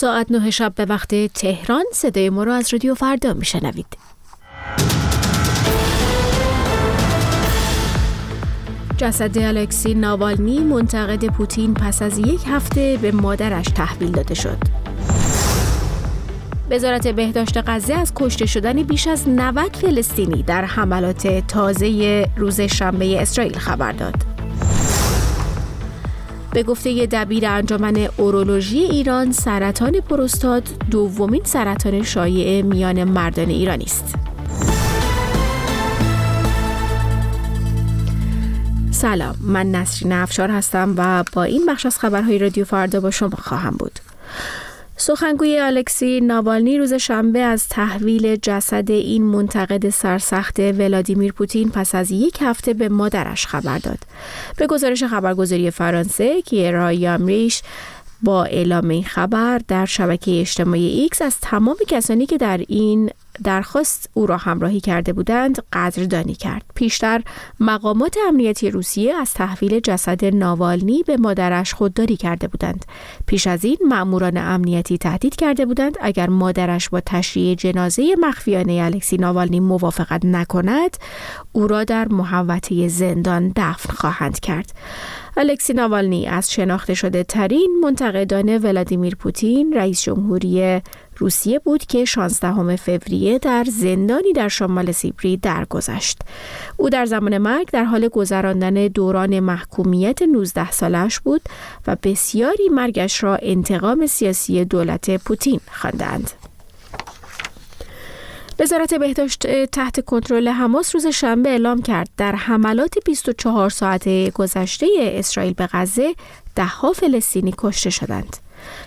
ساعت نه شب به وقت تهران صدای ما را از رادیو فردا میشنوید. جسد الکسی ناوالنی منتقد پوتین پس از یک هفته به مادرش تحویل داده شد. وزارت بهداشت غزه از کشته شدن بیش از 90 فلسطینی در حملات تازه روز شنبه اسرائیل خبر داد. به گفته دبیر انجمن اورولوژی ایران سرطان پروستات دومین سرطان شایع میان مردان ایرانی است. سلام من نسرین افشار هستم و با این بخش از خبرهای رادیو فردا با شما خواهم بود. سخنگوی الکسی ناوالنی روز شنبه از تحویل جسد این منتقد سرسخت ولادیمیر پوتین پس از یک هفته به مادرش خبر داد. به گزارش خبرگزاری فرانسه کیرا یارمیش با اعلام این خبر در شبکه اجتماعی ایکس از تمام کسانی که در این درخواست او را همراهی کرده بودند قدردانی کرد. پیشتر مقامات امنیتی روسیه از تحویل جسد ناوالنی به مادرش خودداری کرده بودند. پیش از این مأموران امنیتی تهدید کرده بودند اگر مادرش با تشییع جنازه مخفیانه الکسی ناوالنی موافقت نکند، او را در محوطه زندان دفن خواهند کرد. الکسی ناوالنی از شناخته شده ترین منتقدان ولادیمیر پوتین رئیس جمهوری روسیه بود که 16 فوریه در زندانی در شمال سیبری درگذشت. او در زمان مرگ در حال گذراندن دوران محکومیت 19 سالش بود و بسیاری مرگش را انتقام سیاسی دولت پوتین خواندند. وزارت بهداشت تحت کنترل حماس روز شنبه اعلام کرد در حملات 24 ساعته گذشته اسرائیل به غزه دهها فلسطینی کشته شدند.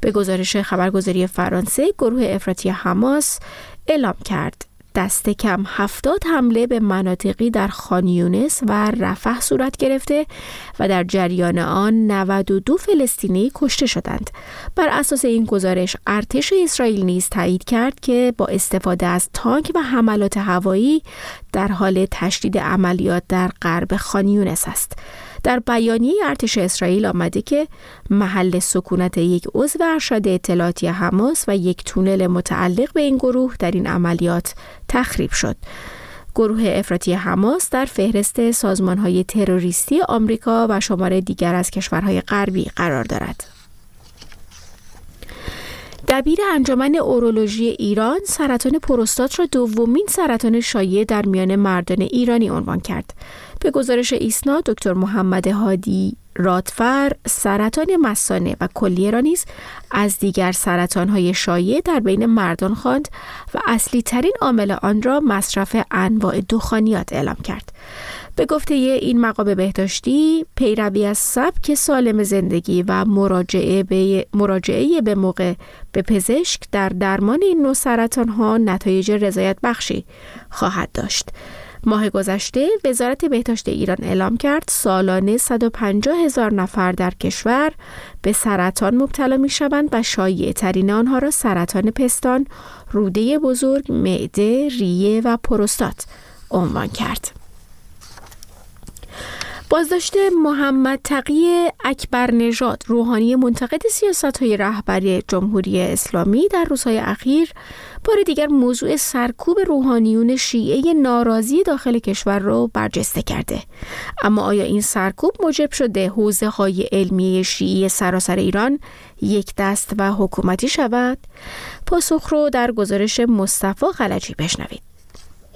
به گزارش خبرگزاری فرانسه گروه افراطی حماس اعلام کرد دست کم هفتاد حمله به مناطقی در خانیونس و رفح صورت گرفته و در جریان آن 92 فلسطینی کشته شدند. بر اساس این گزارش ارتش اسرائیل نیز تایید کرد که با استفاده از تانک و حملات هوایی در حال تشدید عملیات در غرب خانیونس است. در بیانیه ارتش اسرائیل آمده که محل سکونت یک عضو ارشد اطلاعاتی حماس و یک تونل متعلق به این گروه در این عملیات تخریب شد. گروه افراطی حماس در فهرست سازمانهای تروریستی آمریکا و شمار دیگر از کشورهای غربی قرار دارد. دبیر انجمن اورولوژی ایران سرطان پروستات را دومین سرطان شایع در میان مردان ایرانی عنوان کرد. به گزارش ایسنا دکتر محمد هادی رادفر سرطان مسانه و کلیه را نیز از دیگر سرطان های شایع در بین مردان خواند و اصلی ترین عامل آن را مصرف انواع دخانیات اعلام کرد. به گفته این مقام بهداشتی پیروی از سبک سالم زندگی و مراجعه به, مراجعه به موقع به پزشک در درمان این نوع سرطان ها نتایج رضایت بخشی خواهد داشت. ماه گذشته وزارت بهداشت ایران اعلام کرد سالانه 150 هزار نفر در کشور به سرطان مبتلا می شوند و شایع ترین آنها را سرطان پستان، روده بزرگ، معده، ریه و پروستات عنوان کرد. بازداشت محمد تقی اکبر نژاد روحانی منتقد سیاست های رهبری جمهوری اسلامی در روزهای اخیر بار دیگر موضوع سرکوب روحانیون شیعه ناراضی داخل کشور را برجسته کرده. اما آیا این سرکوب موجب شده حوزه های علمی شیعه سراسر ایران یک دست و حکومتی شود؟ پاسخ رو در گزارش مصطفی خلجی بشنوید.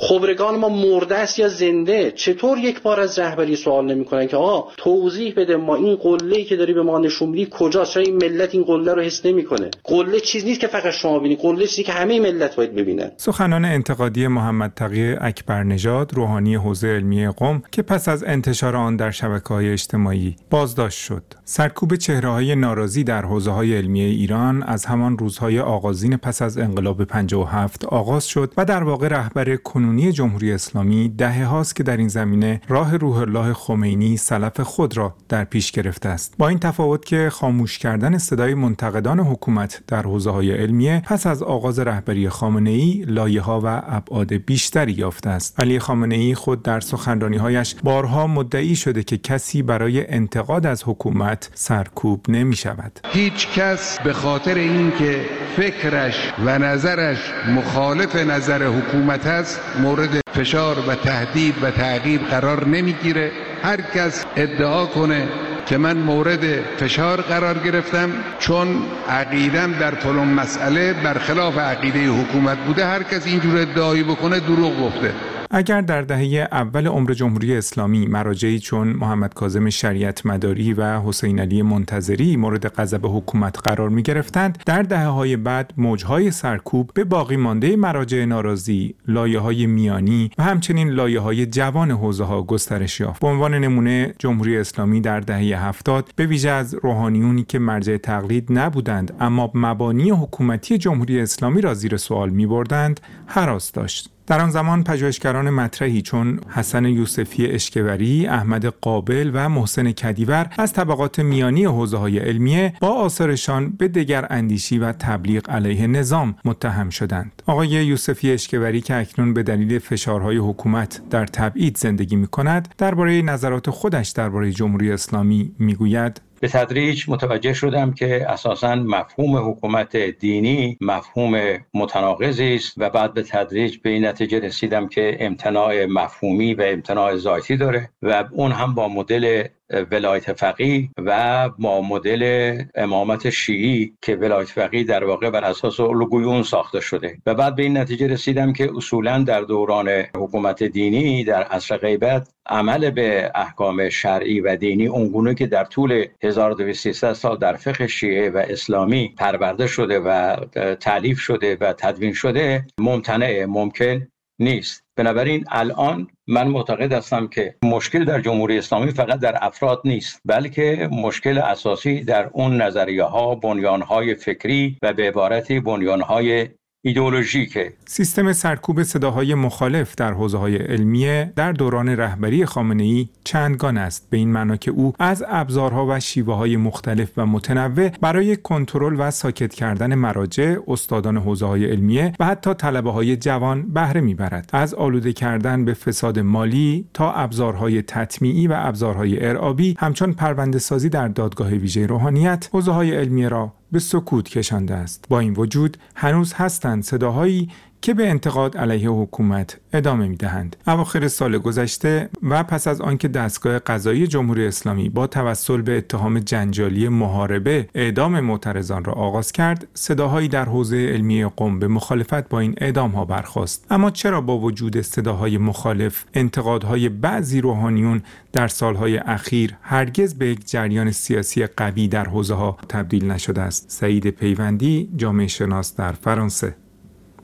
خبرگان ما مرده است یا زنده؟ چطور یک بار از رهبری سوال نمی‌کنن که آقا توضیح بده ما این قله که داری به ما نشون میدی کجاست؟ چرا این ملت این قله رو حس نمی‌کنه؟ قله چیز نیست که فقط شما ببینید قله چیزی که همه ملت باید ببینن. سخنان انتقادی محمد تقی اکبر نژاد روحانی حوزه علمی قم که پس از انتشار آن در شبکه های اجتماعی بازداشت شد. سرکوب چهره های ناراضی در حوزه های علمیه ایران از همان روزهای آغازین پس از انقلاب 57 آغاز شد و در واقع رهبر کنون کنونی جمهوری اسلامی دهه هاست که در این زمینه راه روح الله خمینی سلف خود را در پیش گرفته است. با این تفاوت که خاموش کردن صدای منتقدان حکومت در حوزه های علمیه پس از آغاز رهبری خامنه ای لایه ها و ابعاد بیشتری یافته است. علی خامنه ای خود در سخنرانی هایش بارها مدعی شده که کسی برای انتقاد از حکومت سرکوب نمی شود هیچ کس به خاطر اینکه فکرش و نظرش مخالف نظر حکومت است مورد فشار و تهدید و تعقیب قرار نمی‌گیره. هر کس ادعا کنه که من مورد فشار قرار گرفتم چون عقیدم در فلان مسئله برخلاف عقیده حکومت بوده هر کس اینجور ادعایی بکنه دروغ گفته. اگر در دهه اول عمر جمهوری اسلامی مراجعی چون محمد کاظم شریعت مداری و حسین علی منتظری مورد غضب حکومت قرار می گرفتند در دهه های بعد موجهای سرکوب به باقی مانده مراجع ناراضی لایه های میانی و همچنین لایه های جوان حوزه ها گسترش یافت. به عنوان نمونه جمهوری اسلامی در دهه هفتاد به ویژه از روحانیونی که مرجع تقلید نبودند اما مبانی حکومتی جمهوری اسلامی را زیر سوال می بردند حراس داشت. در آن زمان پژوهشگران مطرحی چون حسن یوسفی اشکوری، احمد قابل و محسن کدیور از طبقات میانی حوزه های علمیه با آثارشان به دگر اندیشی و تبلیغ علیه نظام متهم شدند. آقای یوسفی اشکوری که اکنون به دلیل فشارهای حکومت در تبعید زندگی می کند درباره نظرات خودش درباره جمهوری اسلامی می‌گوید به تدریج متوجه شدم که اساسا مفهوم حکومت دینی مفهوم متناقضی است و بعد به تدریج به این نتیجه رسیدم که امتناع مفهومی و امتناع ذاتی داره و اون هم با مدل ولایت فقی و با مدل امامت شیعی که ولایت فقی در واقع بر اساس الگوی ساخته شده. و بعد به این نتیجه رسیدم که اصولا در دوران حکومت دینی در عصر غیبت عمل به احکام شرعی و دینی اونگونه که در طول 1200 سال در فقه شیعه و اسلامی پرورده شده و تعلیف شده و تدوین شده ممتنع ممکن نیست. بنابراین الان من معتقد هستم که مشکل در جمهوری اسلامی فقط در افراد نیست بلکه مشکل اساسی در اون نظریه ها بنیان فکری و به عبارت بنیان های ایدئولوژیکه سیستم سرکوب صداهای مخالف در حوزه های علمیه در دوران رهبری خامنه ای چندگان است. به این معنا که او از ابزارها و شیوه های مختلف و متنوع برای کنترل و ساکت کردن مراجع استادان حوزه های علمیه و حتی طلبه های جوان بهره می‌برد. از آلوده کردن به فساد مالی تا ابزارهای تطمیعی و ابزارهای ارعابی همچون پرونده سازی در دادگاه ویژه روحانیت حوزه های علمیه را به سکوت کشانده است. با این وجود هنوز هستند صداهایی که به انتقاد علیه حکومت ادامه می دهند. اواخر سال گذشته و پس از آنکه دستگاه قضایی جمهوری اسلامی با توسل به اتهام جنجالی محاربه اعدام معترضان را آغاز کرد، صداهایی در حوزه علمی قم به مخالفت با این اعدام ها برخواست. اما چرا با وجود صداهای مخالف، انتقادهای بعضی روحانیون در سالهای اخیر هرگز به یک جریان سیاسی قوی در حوزه ها تبدیل نشده است؟ سعید پیوندی، جامعه شناس در فرانسه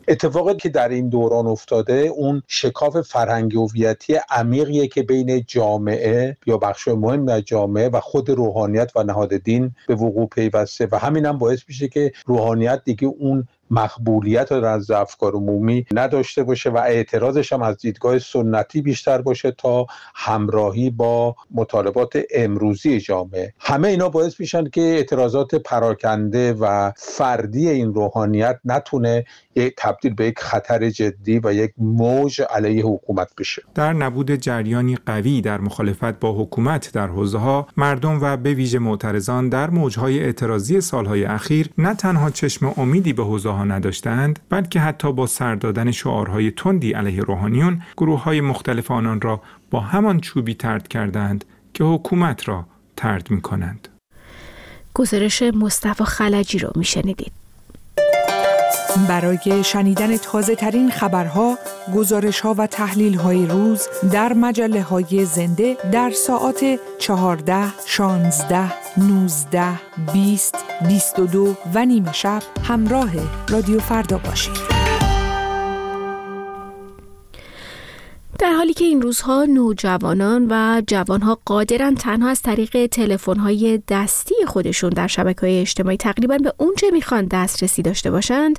اتفاقی که در این دوران افتاده اون شکاف فرهنگی هویتی عمیقیه که بین جامعه یا بخش مهم از جامعه و خود روحانیت و نهاد دین به وقوع پیوسته. و همین هم باعث میشه که روحانیت دیگه اون مقبولیت از افکار عمومی نداشته باشه و اعتراضش هم از دیدگاه سنتی بیشتر باشه تا همراهی با مطالبات امروزی جامعه. همه اینا باعث میشن که اعتراضات پراکنده و فردی این روحانیت نتونه تبدیل به یک خطر جدی و یک موج علیه حکومت بشه. در نبود جریانی قوی در مخالفت با حکومت در حوزه ها مردم و به ویژه معترضان در موجهای اعتراضی سالهای اخیر نه تنها چشم امیدی به حوزه ها نداشتند بلکه حتی با سر دادن شعارهای تندی علیه روحانیون گروه های مختلف آنان را با همان چوبی ترد کردند که حکومت را ترد می کنند. گزارش مصطفی خلجی رو میشنیدید. برای شنیدن تازه ترین خبرها، گزارش ها و تحلیل های روز در مجله های زنده در ساعت 14, 16, 19, 20, 22 و نیمه شب همراه رادیو فردا باشید. در حالی که این روزها نوجوانان و جوانها قادرن تنها از طریق تلفن‌های دستی خودشون در شبکه‌های اجتماعی تقریبا به اونچه می‌خوان دسترسی داشته باشند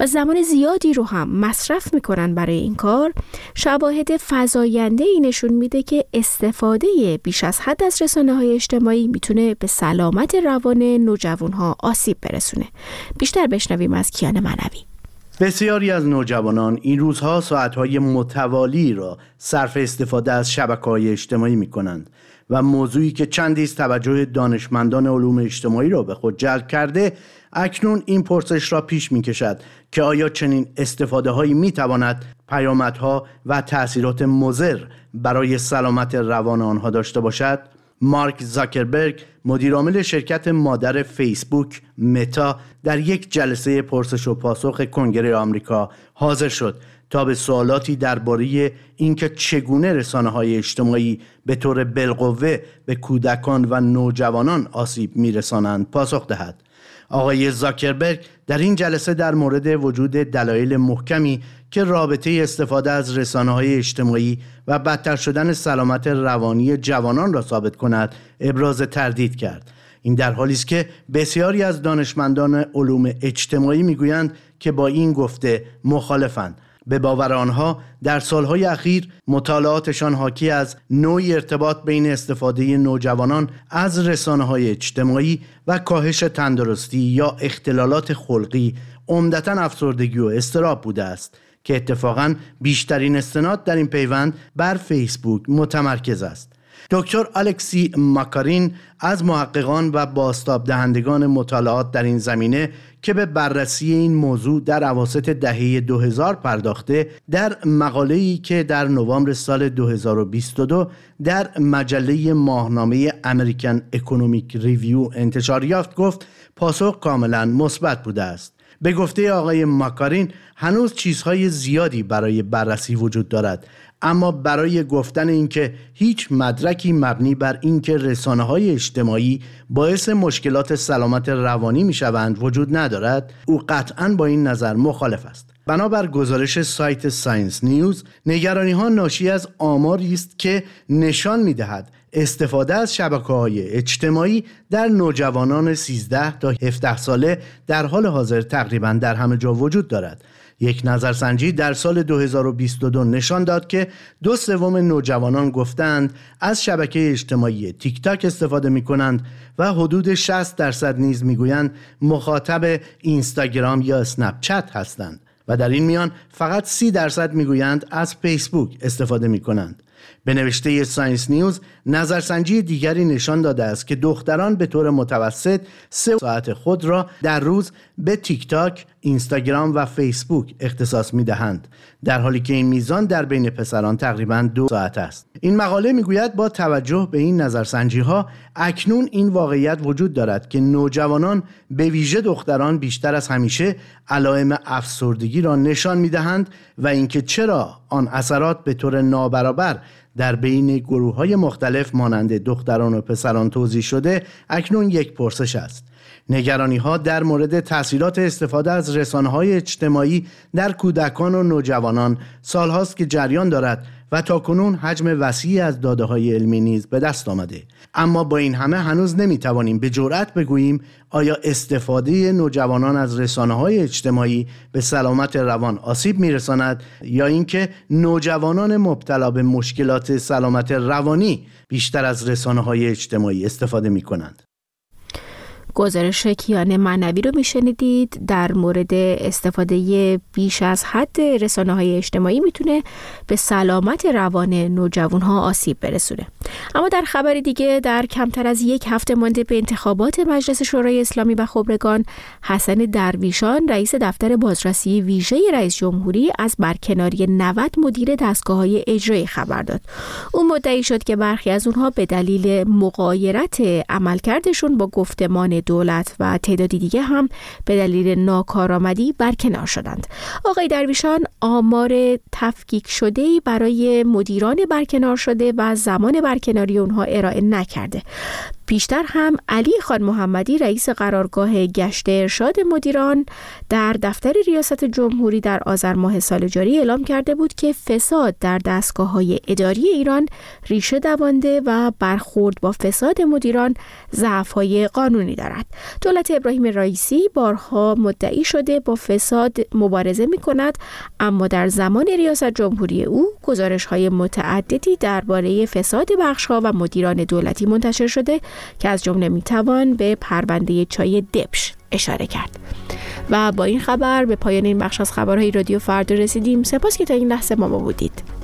و زمان زیادی رو هم مصرف می‌کنن برای این کار شواهد فزاینده ای نشون میده که استفاده بیش از حد از رسانه های اجتماعی می‌تونه به سلامت روان نوجوانها آسیب برسونه. بیشتر بشنویم از کیان منوی بسیاری از نوجوانان این روزها ساعتهای متوالی را صرف استفاده از شبکه های اجتماعی می کنند و موضوعی که چندی از توجه دانشمندان علوم اجتماعی را به خود جلب کرده اکنون این پرسش را پیش می کشد که آیا چنین استفاده هایی می تواند پیامدها و تأثیرات مضر برای سلامت روان آنها داشته باشد؟ مارک زاکربرگ مدیرعامل شرکت مادر فیسبوک متا در یک جلسه پرسش و پاسخ کنگره آمریکا حاضر شد تا به سوالاتی درباره اینکه چگونه رسانه های اجتماعی به طور بالقوه به کودکان و نوجوانان آسیب میرسانند پاسخ دهد. آقای زاکربرگ در این جلسه در مورد وجود دلایل محکمی که رابطه استفاده از رسانه های اجتماعی و بدتر شدن سلامت روانی جوانان را ثابت کند ابراز تردید کرد. این در حالی است که بسیاری از دانشمندان علوم اجتماعی می‌گویند که با این گفته مخالفند. به باور آنها در سالهای اخیر مطالعاتشان حاکی از نوعی ارتباط بین استفاده نوجوانان از رسانه های اجتماعی و کاهش تندرستی یا اختلالات خلقی عمدتا افسردگی و استراب بوده است که اتفاقا بیشترین استناد در این پیوند بر فیسبوک متمرکز است. دکتر الکسی ماکارین از محققان و باستاب دهندگان مطالعات در این زمینه که به بررسی این موضوع در عواسط دهه 2000 پرداخته در مقاله‌ای که در نوامبر سال 2022 در مجله ماهنامه امریکن اکونومیک ریویو انتشار یافت گفت پاسخ کاملا مثبت بوده است. به گفته آقای ماکارین هنوز چیزهای زیادی برای بررسی وجود دارد. اما برای گفتن اینکه هیچ مدرکی مبنی بر اینکه رسانه های اجتماعی باعث مشکلات سلامت روانی می شوند وجود ندارد او قطعا با این نظر مخالف است. بنابر گزارش سایت ساینس نیوز نگرانی ها ناشی از آماری است که نشان می دهد استفاده از شبکه های اجتماعی در نوجوانان 13 تا 17 ساله در حال حاضر تقریبا در همه جا وجود دارد. یک نظرسنجی در سال 2022 نشان داد که دو سوم نوجوانان گفتند از شبکه اجتماعی تیک تاک استفاده می کنند و حدود 60 درصد نیز می‌گویند مخاطب اینستاگرام یا اسنپ چت هستند و در این میان فقط 30 درصد می‌گویند از فیسبوک استفاده می کنند. به نوشته ساینس نیوز نظرسنجی دیگری نشان داده است که دختران به طور متوسط سه ساعت خود را در روز به تیک تاک، اینستاگرام و فیسبوک اختصاص می دهند در حالی که این میزان در بین پسران تقریبا دو ساعت است. این مقاله می‌گوید با توجه به این نظرسنجی ها اکنون این واقعیت وجود دارد که نوجوانان به ویژه دختران بیشتر از همیشه علائم افسردگی را نشان می دهند و اینکه چرا آن اثرات به طور نابرابر در بین گروه های مختلف مانند دختران و پسران توضیح شده اکنون یک پرسش است. نگرانی ها در مورد تاثیرات استفاده از رسانه های اجتماعی در کودکان و نوجوانان سالهاست که جریان دارد و تا کنون حجم وسیعی از داده های علمی نیز به دست آمده. اما با این همه هنوز نمی توانیم به جرأت بگوییم آیا استفاده نوجوانان از رسانه های اجتماعی به سلامت روان آسیب می رساند یا اینکه نوجوانان مبتلا به مشکلات سلامت روانی بیشتر از رسانه های اجتماعی استفاده می کنند گزارش کیان معنوی رو میشنیدید. در مورد استفاده بیش از حد رسانه های اجتماعی می‌تونه به سلامت روان نوجوان ها آسیب برسونه. اما در خبر دیگه در کمتر از یک هفته مانده به انتخابات مجلس شورای اسلامی و خبرگان حسن درویشان رئیس دفتر بازرسی ویژه رئیس جمهوری از برکناری 90 مدیر دستگاه های اجرایی خبر داد. او مدعی شد که برخی از اونها به دلیل مقایرت عملکردشون با گفتمان دولت و تعدادی دیگه هم به دلیل ناکارآمدی برکنار شدند. آقای درویشان آمار تفکیک شده برای مدیران برکنار شده و زمان برکناری اونها ارائه نکرده. پیشتر هم علی خان محمدی رئیس قرارگاه گشت ارشاد مدیران در دفتر ریاست جمهوری در آذر ماه سال جاری اعلام کرده بود که فساد در دستگاه های اداری ایران ریشه دوانده و برخورد با فساد مدیران ضعف های قانونی دارد. دولت ابراهیم رئیسی بارها مدعی شده با فساد مبارزه می کند اما در زمان ریاست جمهوری او گزارش های متعددی درباره فساد بخش ها و مدیران دولتی منتشر شده که از جمله می‌توان به پرونده چای دبش اشاره کرد. و با این خبر به پایان این بخش از خبرهای رادیو فردا رسیدیم. سپاس که تا این لحظه ما, بودید.